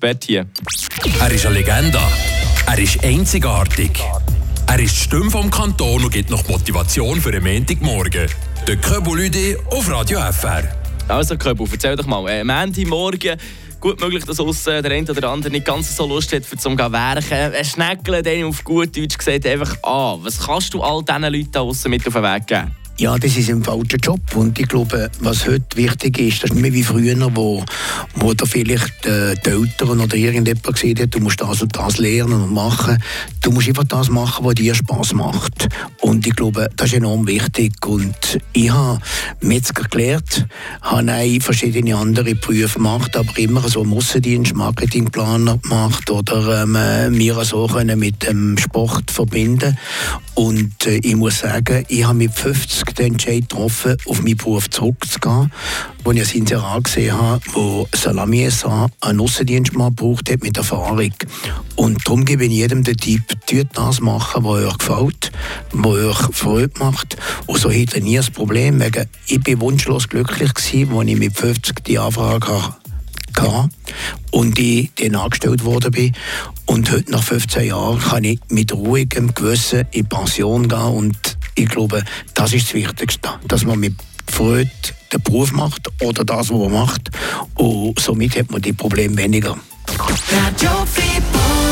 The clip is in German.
Bett hier. Er ist eine Legende. Er ist einzigartig. Er ist die Stimme vom Kanton und gibt noch Motivation für den Montagmorgen. Der Köbulüde auf Radio FR. Also Köbel, erzähl doch mal. Äh, Montagmorgen, gut möglich, dass uns der eine oder andere nicht ganz so Lust hat, für zum zu werken. Ein Schnäckle, den auf gut Deutsch gesagt, einfach an. Ah, was kannst du all diesen Leuten da draussen mit auf den Weg geben? Ja, das ist ein falscher Job. Und ich glaube, was heute wichtig ist, das ist nicht mehr wie früher, wo, wo da vielleicht äh, die Eltern oder irgendjemand gesehen hat, du musst das und das lernen und machen. Du musst einfach das machen, was dir Spaß macht. Und ich glaube, das ist enorm wichtig. Und ich habe Metzger gelernt, habe auch verschiedene andere Berufe gemacht, aber immer so Mussendienst, Marketingplaner gemacht oder ähm, wir so können mit dem Sport verbinden. Und äh, ich muss sagen, ich habe mit 50 den Entscheid getroffen, auf meinen Beruf zurückzugehen, wo ich ein Inserat gesehen habe, wo Salami SA einen Aussendienstmann gebraucht hat mit Erfahrung. Und darum gebe ich jedem den Tipp, tut das machen, was euch gefällt, was euch Freude macht. Und so hätte ich nie ein Problem. Ich war wunschlos glücklich, als ich mit 50 die Anfrage hatte und ich dann angestellt worden bin. Und heute, nach 15 Jahren, kann ich mit ruhigem Gewissen in Pension gehen. Und ich glaube, das ist das Wichtigste, dass man mit Freude den Beruf macht oder das, was man macht. Und somit hat man die Probleme weniger. Radio